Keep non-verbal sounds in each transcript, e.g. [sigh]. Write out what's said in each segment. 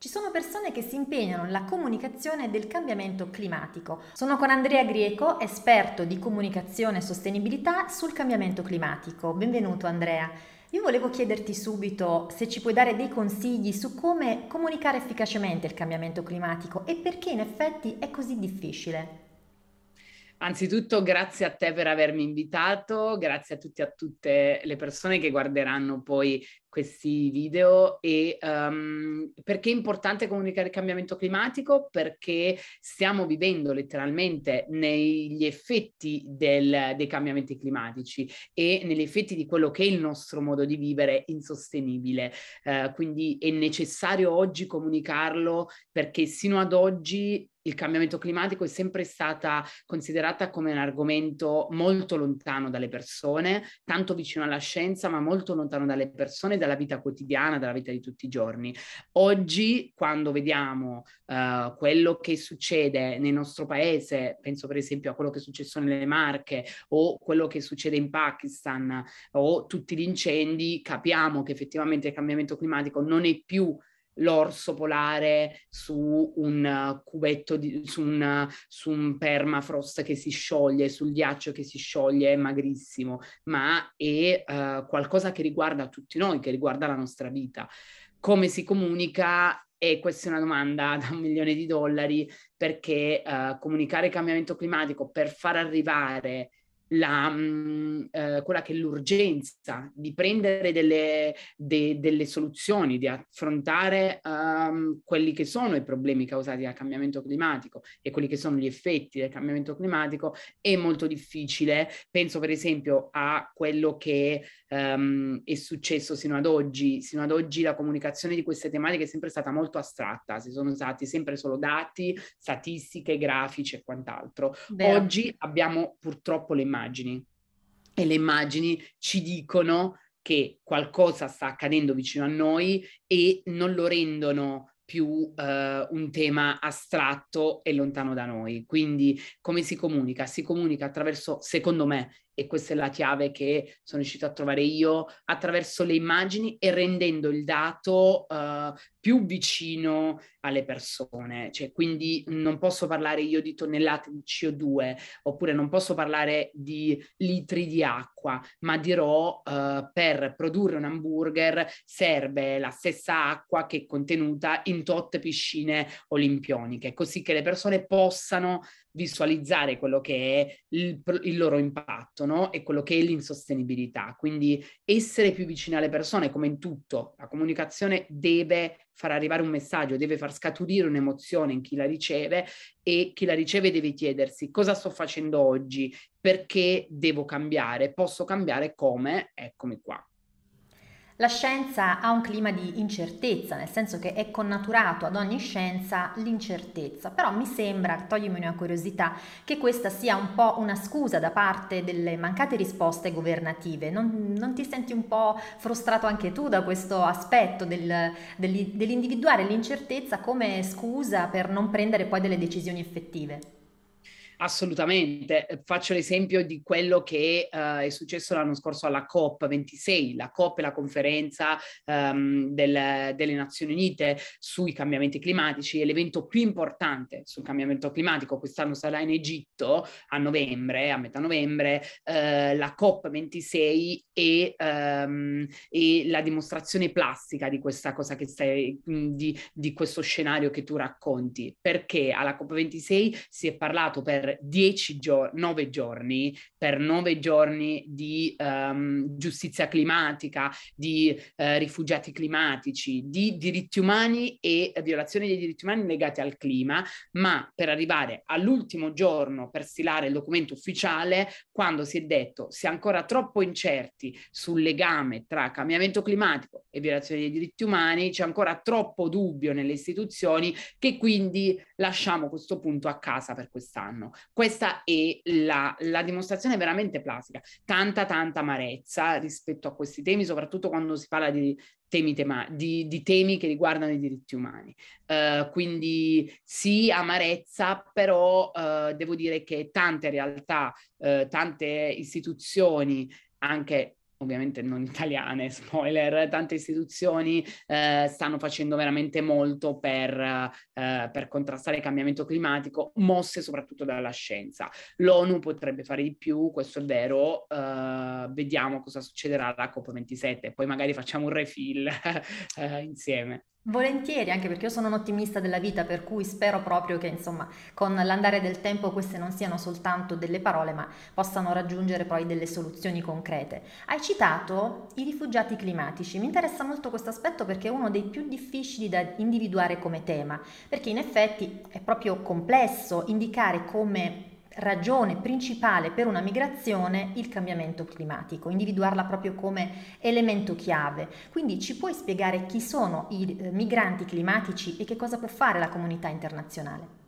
Ci sono persone che si impegnano nella comunicazione del cambiamento climatico. Sono con Andrea Grieco, esperto di comunicazione e sostenibilità sul cambiamento climatico. Benvenuto Andrea. Io volevo chiederti subito se ci puoi dare dei consigli su come comunicare efficacemente il cambiamento climatico e perché in effetti è così difficile. Anzitutto grazie a te per avermi invitato, grazie a tutti e a tutte le persone che guarderanno poi questi video e um, perché è importante comunicare il cambiamento climatico? Perché stiamo vivendo letteralmente negli effetti del, dei cambiamenti climatici e negli effetti di quello che è il nostro modo di vivere insostenibile. Uh, quindi è necessario oggi comunicarlo perché sino ad oggi il cambiamento climatico è sempre stata considerata come un argomento molto lontano dalle persone, tanto vicino alla scienza, ma molto lontano dalle persone, dalla vita quotidiana, dalla vita di tutti i giorni. Oggi, quando vediamo uh, quello che succede nel nostro paese, penso per esempio a quello che è successo nelle Marche o quello che succede in Pakistan o tutti gli incendi, capiamo che effettivamente il cambiamento climatico non è più l'orso polare su un cubetto, di, su, un, su un permafrost che si scioglie, sul ghiaccio che si scioglie, è magrissimo, ma è uh, qualcosa che riguarda tutti noi, che riguarda la nostra vita. Come si comunica? E questa è una domanda da un milione di dollari perché uh, comunicare cambiamento climatico per far arrivare la, mm, eh, quella che è l'urgenza di prendere delle, de, delle soluzioni, di affrontare um, quelli che sono i problemi causati dal cambiamento climatico e quelli che sono gli effetti del cambiamento climatico è molto difficile. Penso per esempio a quello che um, è successo sino ad oggi. Sino ad oggi la comunicazione di queste tematiche è sempre stata molto astratta, si sono usati sempre solo dati, statistiche, grafici e quant'altro. Vero. Oggi abbiamo purtroppo le immagini immagini e le immagini ci dicono che qualcosa sta accadendo vicino a noi e non lo rendono più uh, un tema astratto e lontano da noi. Quindi come si comunica? Si comunica attraverso, secondo me, e questa è la chiave che sono riuscita a trovare io, attraverso le immagini e rendendo il dato uh, più vicino alle persone. Cioè, quindi non posso parlare io di tonnellate di CO2 oppure non posso parlare di litri di acqua, ma dirò uh, per produrre un hamburger serve la stessa acqua che è contenuta in tot piscine olimpioniche, così che le persone possano visualizzare quello che è il, il loro impatto no? e quello che è l'insostenibilità. Quindi essere più vicini alle persone, come in tutto, la comunicazione deve far arrivare un messaggio, deve far scaturire un'emozione in chi la riceve e chi la riceve deve chiedersi cosa sto facendo oggi, perché devo cambiare, posso cambiare? Come, eccomi qua. La scienza ha un clima di incertezza, nel senso che è connaturato ad ogni scienza l'incertezza, però mi sembra, toglimi una curiosità, che questa sia un po' una scusa da parte delle mancate risposte governative. Non, non ti senti un po' frustrato anche tu da questo aspetto del, dell'individuare l'incertezza come scusa per non prendere poi delle decisioni effettive? Assolutamente, faccio l'esempio di quello che uh, è successo l'anno scorso alla COP26. La COP è la conferenza um, del, delle Nazioni Unite sui cambiamenti climatici, è l'evento più importante sul cambiamento climatico. Quest'anno sarà in Egitto a novembre, a metà novembre. Uh, la COP26 è, um, è, la dimostrazione plastica di questa cosa che stai, di, di questo scenario che tu racconti, perché alla COP26 si è parlato per dieci giorni, nove giorni, per nove giorni di um, giustizia climatica, di uh, rifugiati climatici, di diritti umani e violazioni dei diritti umani legati al clima, ma per arrivare all'ultimo giorno per stilare il documento ufficiale, quando si è detto si è ancora troppo incerti sul legame tra cambiamento climatico e violazione dei diritti umani, c'è ancora troppo dubbio nelle istituzioni che quindi lasciamo questo punto a casa per quest'anno. Questa è la, la dimostrazione veramente plastica, tanta tanta amarezza rispetto a questi temi, soprattutto quando si parla di temi, tema, di, di temi che riguardano i diritti umani. Uh, quindi sì, amarezza, però uh, devo dire che tante realtà, uh, tante istituzioni, anche ovviamente non italiane, [laughs] spoiler, tante istituzioni eh, stanno facendo veramente molto per, eh, per, contrastare il cambiamento climatico, mosse soprattutto dalla scienza. L'ONU potrebbe fare di più, questo è vero, eh, vediamo cosa succederà alla COP27, poi magari facciamo un refill [laughs] eh, insieme. Volentieri, anche perché io sono un ottimista della vita, per cui spero proprio che, insomma, con l'andare del tempo queste non siano soltanto delle parole, ma possano raggiungere poi delle soluzioni concrete. Hai citato i rifugiati climatici. Mi interessa molto questo aspetto perché è uno dei più difficili da individuare come tema, perché in effetti è proprio complesso indicare come ragione principale per una migrazione il cambiamento climatico, individuarla proprio come elemento chiave. Quindi ci puoi spiegare chi sono i eh, migranti climatici e che cosa può fare la comunità internazionale?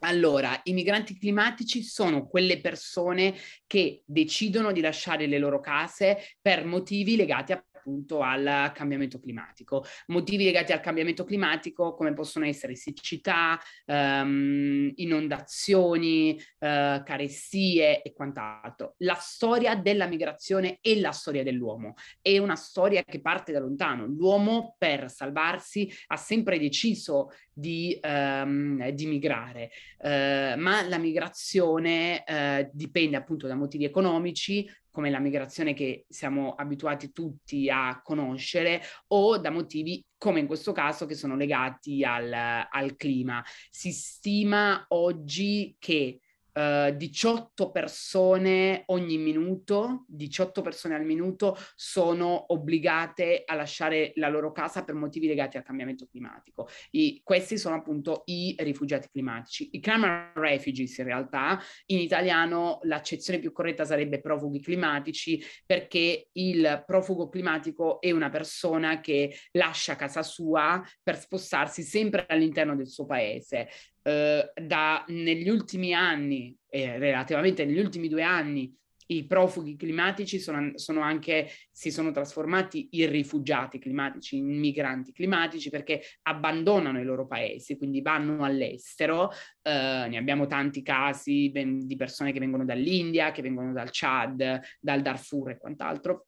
Allora, i migranti climatici sono quelle persone che decidono di lasciare le loro case per motivi legati a appunto al cambiamento climatico. Motivi legati al cambiamento climatico come possono essere siccità, ehm, inondazioni, eh, carestie e quant'altro. La storia della migrazione è la storia dell'uomo, è una storia che parte da lontano. L'uomo per salvarsi ha sempre deciso di, ehm, di migrare, eh, ma la migrazione eh, dipende appunto da motivi economici, come la migrazione che siamo abituati tutti a conoscere, o da motivi come in questo caso che sono legati al, al clima. Si stima oggi che 18 eh, persone ogni minuto, 18 persone al minuto sono obbligate a lasciare la loro casa per motivi legati al cambiamento climatico. I, questi sono appunto i rifugiati climatici. I climate refugees in realtà, in italiano l'accezione più corretta sarebbe profughi climatici perché il profugo climatico è una persona che lascia casa sua per spostarsi sempre all'interno del suo paese eh, da negli ultimi anni, eh, relativamente negli ultimi due anni, i profughi climatici sono, sono, anche, si sono trasformati in rifugiati climatici, in migranti climatici perché abbandonano i loro paesi, quindi vanno all'estero. Eh, ne abbiamo tanti casi ben, di persone che vengono dall'India, che vengono dal Chad, dal Darfur e quant'altro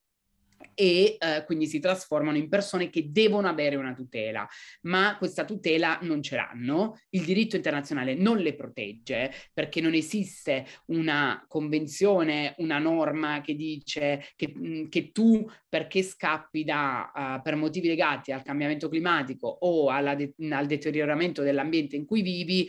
e eh, quindi si trasformano in persone che devono avere una tutela, ma questa tutela non ce l'hanno, il diritto internazionale non le protegge perché non esiste una convenzione, una norma che dice che, mh, che tu perché scappi da, uh, per motivi legati al cambiamento climatico o de- al deterioramento dell'ambiente in cui vivi,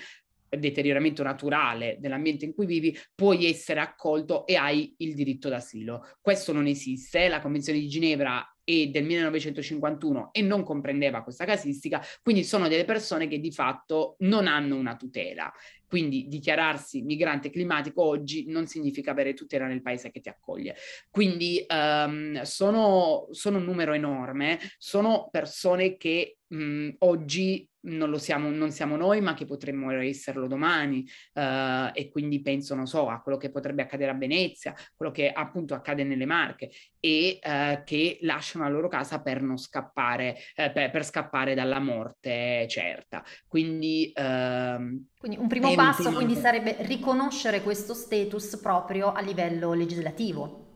deterioramento naturale dell'ambiente in cui vivi, puoi essere accolto e hai il diritto d'asilo. Questo non esiste, la Convenzione di Ginevra è del 1951 e non comprendeva questa casistica, quindi sono delle persone che di fatto non hanno una tutela. Quindi dichiararsi migrante climatico oggi non significa avere tutela nel paese che ti accoglie. Quindi um, sono, sono, un numero enorme, sono persone che mh, oggi non lo siamo, non siamo noi, ma che potremmo esserlo domani. Uh, e quindi penso, non so, a quello che potrebbe accadere a Venezia, quello che appunto accade nelle Marche, e uh, che lasciano la loro casa per non scappare, uh, per, per, scappare dalla morte certa. Quindi, uh, quindi un primo passo quindi sarebbe riconoscere questo status proprio a livello legislativo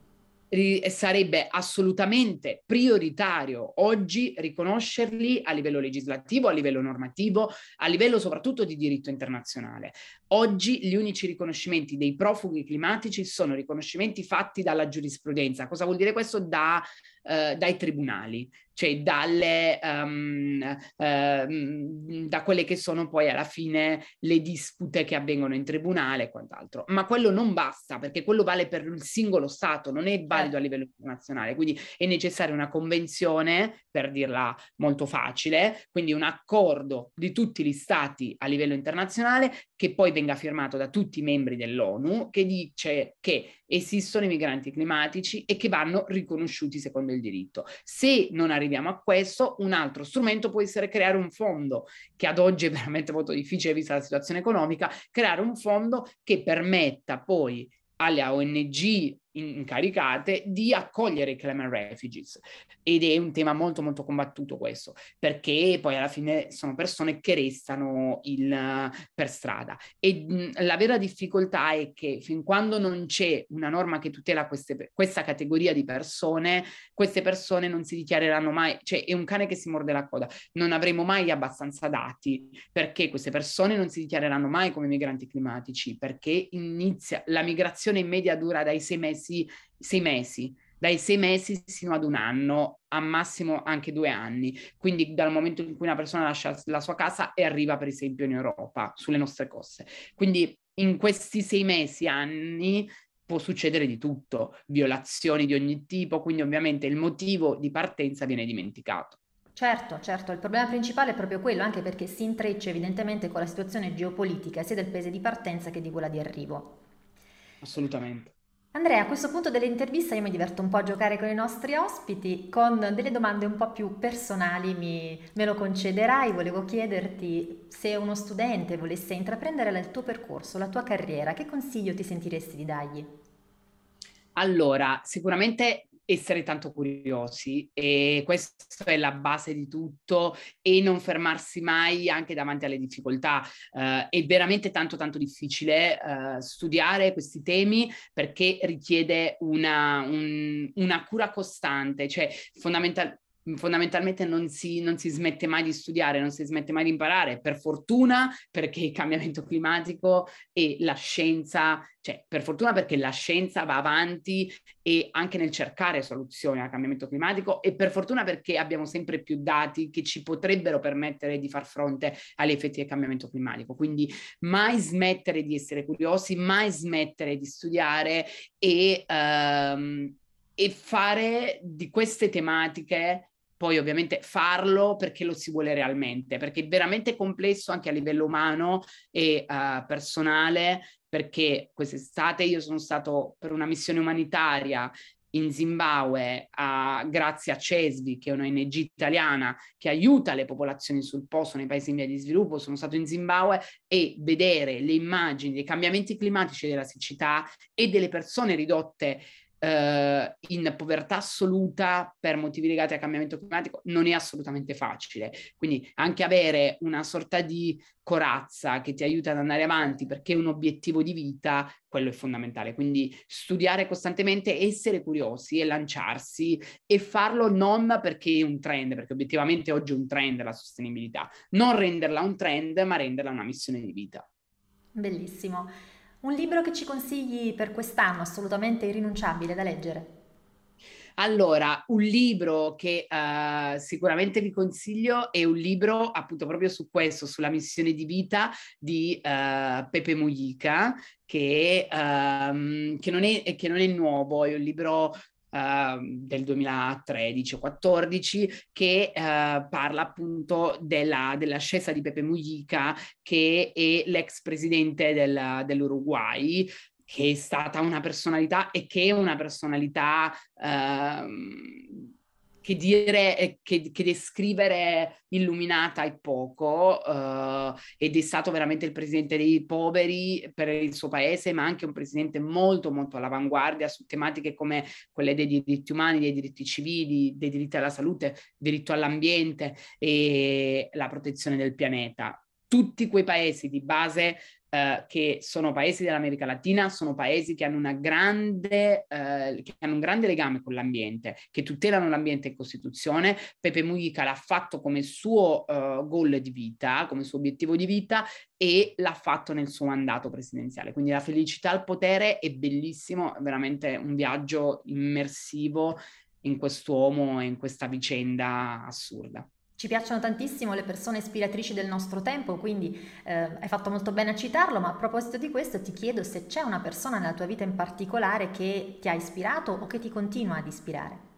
sarebbe assolutamente prioritario oggi riconoscerli a livello legislativo, a livello normativo, a livello soprattutto di diritto internazionale. Oggi gli unici riconoscimenti dei profughi climatici sono riconoscimenti fatti dalla giurisprudenza. Cosa vuol dire questo? Da eh, dai tribunali, cioè dalle, um, uh, da quelle che sono poi alla fine le dispute che avvengono in tribunale e quant'altro. Ma quello non basta perché quello vale per il singolo Stato, non è valido a livello internazionale, quindi è necessaria una convenzione, per dirla molto facile, quindi un accordo di tutti gli Stati a livello internazionale che poi venga firmato da tutti i membri dell'ONU che dice che esistono i migranti climatici e che vanno riconosciuti secondo il diritto. Se non arriviamo a questo, un altro strumento può essere creare un fondo, che ad oggi è veramente molto difficile vista la situazione economica, creare un fondo che permetta poi alle ONG incaricate di accogliere i climate refugees. Ed è un tema molto molto combattuto questo perché poi alla fine sono persone che restano il, per strada. E mh, la vera difficoltà è che fin quando non c'è una norma che tutela queste, questa categoria di persone queste persone non si dichiareranno mai cioè è un cane che si morde la coda. Non avremo mai abbastanza dati perché queste persone non si dichiareranno mai come migranti climatici perché inizia la migrazione in media dura dai sei mesi mesi, sei mesi, dai sei mesi fino ad un anno, a massimo anche due anni. Quindi dal momento in cui una persona lascia la sua casa e arriva per esempio in Europa, sulle nostre coste. Quindi in questi sei mesi, anni, può succedere di tutto, violazioni di ogni tipo, quindi ovviamente il motivo di partenza viene dimenticato. Certo, certo, il problema principale è proprio quello, anche perché si intreccia evidentemente con la situazione geopolitica sia del paese di partenza che di quella di arrivo. Assolutamente. Andrea, a questo punto dell'intervista io mi diverto un po' a giocare con i nostri ospiti con delle domande un po' più personali, mi, me lo concederai, volevo chiederti se uno studente volesse intraprendere il tuo percorso, la tua carriera, che consiglio ti sentiresti di dargli? Allora, sicuramente essere tanto curiosi e questa è la base di tutto e non fermarsi mai anche davanti alle difficoltà. Uh, è veramente tanto tanto difficile uh, studiare questi temi perché richiede una, un, una cura costante, cioè fondamentalmente fondamentalmente non si, non si, smette mai di studiare, non si smette mai di imparare, per fortuna perché il cambiamento climatico e la scienza, cioè per fortuna perché la scienza va avanti e anche nel cercare soluzioni al cambiamento climatico e per fortuna perché abbiamo sempre più dati che ci potrebbero permettere di far fronte agli effetti del cambiamento climatico. Quindi mai smettere di essere curiosi, mai smettere di studiare e... Um, e fare di queste tematiche poi ovviamente farlo perché lo si vuole realmente, perché è veramente complesso anche a livello umano e uh, personale, perché quest'estate io sono stato per una missione umanitaria in Zimbabwe, a, grazie a CESVI, che è un'ONG italiana che aiuta le popolazioni sul posto nei paesi in via di sviluppo, sono stato in Zimbabwe e vedere le immagini dei cambiamenti climatici della siccità e delle persone ridotte eh, in povertà assoluta per motivi legati al cambiamento climatico non è assolutamente facile. Quindi anche avere una sorta di corazza che ti aiuta ad andare avanti perché è un obiettivo di vita, quello è fondamentale. Quindi studiare costantemente, essere curiosi e lanciarsi e farlo non perché è un trend, perché obiettivamente oggi è un trend la sostenibilità, non renderla un trend, ma renderla una missione di vita. Bellissimo. Un libro che ci consigli per quest'anno assolutamente irrinunciabile da leggere? Allora, un libro che uh, sicuramente vi consiglio è un libro appunto proprio su questo, sulla missione di vita di uh, Pepe Mujica, che, um, che, non è, che non è nuovo, è un libro del 2013 o 14 che uh, parla appunto della, dell'ascesa di Pepe Mujica che è l'ex presidente del, dell'Uruguay che è stata una personalità e che è una personalità uh, che dire, che, che, descrivere illuminata è poco uh, ed è stato veramente il presidente dei poveri per il suo paese, ma anche un presidente molto molto all'avanguardia su tematiche come quelle dei diritti umani, dei diritti civili, dei diritti alla salute, diritto all'ambiente e la protezione del pianeta. Tutti quei paesi di base eh, che sono paesi dell'America Latina, sono paesi che hanno, grande, eh, che hanno un grande legame con l'ambiente, che tutelano l'ambiente in Costituzione. Pepe Mujica l'ha fatto come suo uh, goal di vita, come suo obiettivo di vita e l'ha fatto nel suo mandato presidenziale. Quindi la felicità al potere è bellissimo, è veramente un viaggio immersivo in quest'uomo e in questa vicenda assurda. Ci piacciono tantissimo le persone ispiratrici del nostro tempo, quindi eh, hai fatto molto bene a citarlo, ma a proposito di questo ti chiedo se c'è una persona nella tua vita in particolare che ti ha ispirato o che ti continua ad ispirare.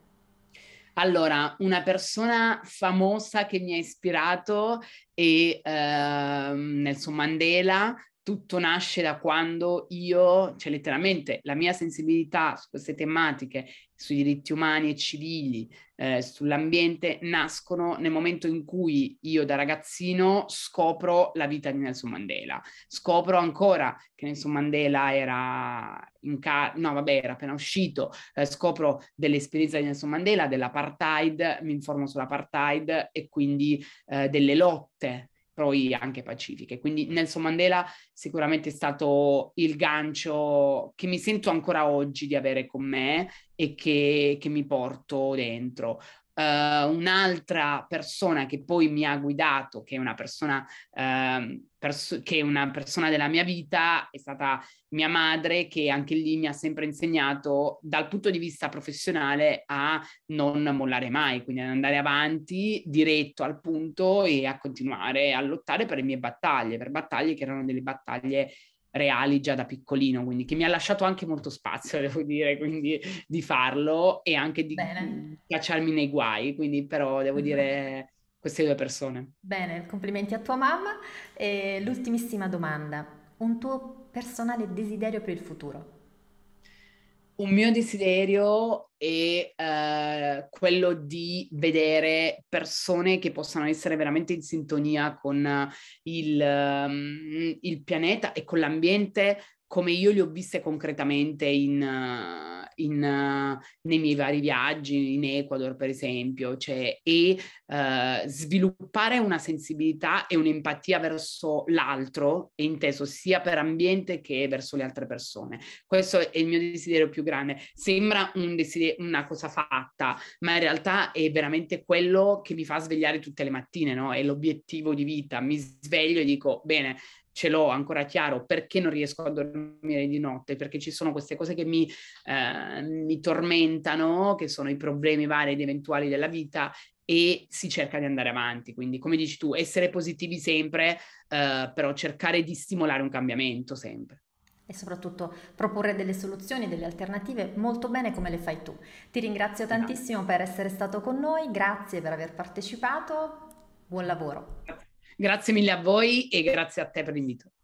Allora, una persona famosa che mi ha ispirato è eh, Nelson Mandela, tutto nasce da quando io, cioè letteralmente la mia sensibilità su queste tematiche, sui diritti umani e civili, eh, sull'ambiente, nascono nel momento in cui io da ragazzino scopro la vita di Nelson Mandela. Scopro ancora che Nelson Mandela era in ca- no vabbè era appena uscito, eh, scopro dell'esperienza di Nelson Mandela, dell'apartheid, mi informo sull'apartheid e quindi eh, delle lotte poi anche pacifiche. Quindi Nelson Mandela sicuramente è stato il gancio che mi sento ancora oggi di avere con me e che, che mi porto dentro. Uh, un'altra persona che poi mi ha guidato, che è una persona, uh, pers- che una persona della mia vita, è stata mia madre, che anche lì mi ha sempre insegnato dal punto di vista professionale a non mollare mai, quindi ad andare avanti diretto al punto e a continuare a lottare per le mie battaglie, per battaglie che erano delle battaglie reali già da piccolino, quindi che mi ha lasciato anche molto spazio, [laughs] devo dire, quindi di farlo e anche di cacciarmi nei guai, quindi però devo dire queste due persone. Bene, complimenti a tua mamma. E l'ultimissima domanda, un tuo personale desiderio per il futuro? un mio desiderio è uh, quello di vedere persone che possano essere veramente in sintonia con il, um, il pianeta e con l'ambiente come io li ho viste concretamente in, in, nei miei vari viaggi in Ecuador, per esempio, cioè, e uh, sviluppare una sensibilità e un'empatia verso l'altro, inteso sia per ambiente che verso le altre persone. Questo è il mio desiderio più grande. Sembra un desiderio, una cosa fatta, ma in realtà è veramente quello che mi fa svegliare tutte le mattine, no? È l'obiettivo di vita. Mi sveglio e dico, bene, ce l'ho ancora chiaro perché non riesco a dormire di notte, perché ci sono queste cose che mi, eh, mi tormentano, che sono i problemi vari ed eventuali della vita e si cerca di andare avanti. Quindi, come dici tu, essere positivi sempre, eh, però cercare di stimolare un cambiamento sempre. E soprattutto proporre delle soluzioni, delle alternative molto bene come le fai tu. Ti ringrazio tantissimo per essere stato con noi, grazie per aver partecipato, buon lavoro. Grazie mille a voi e grazie a te per l'invito.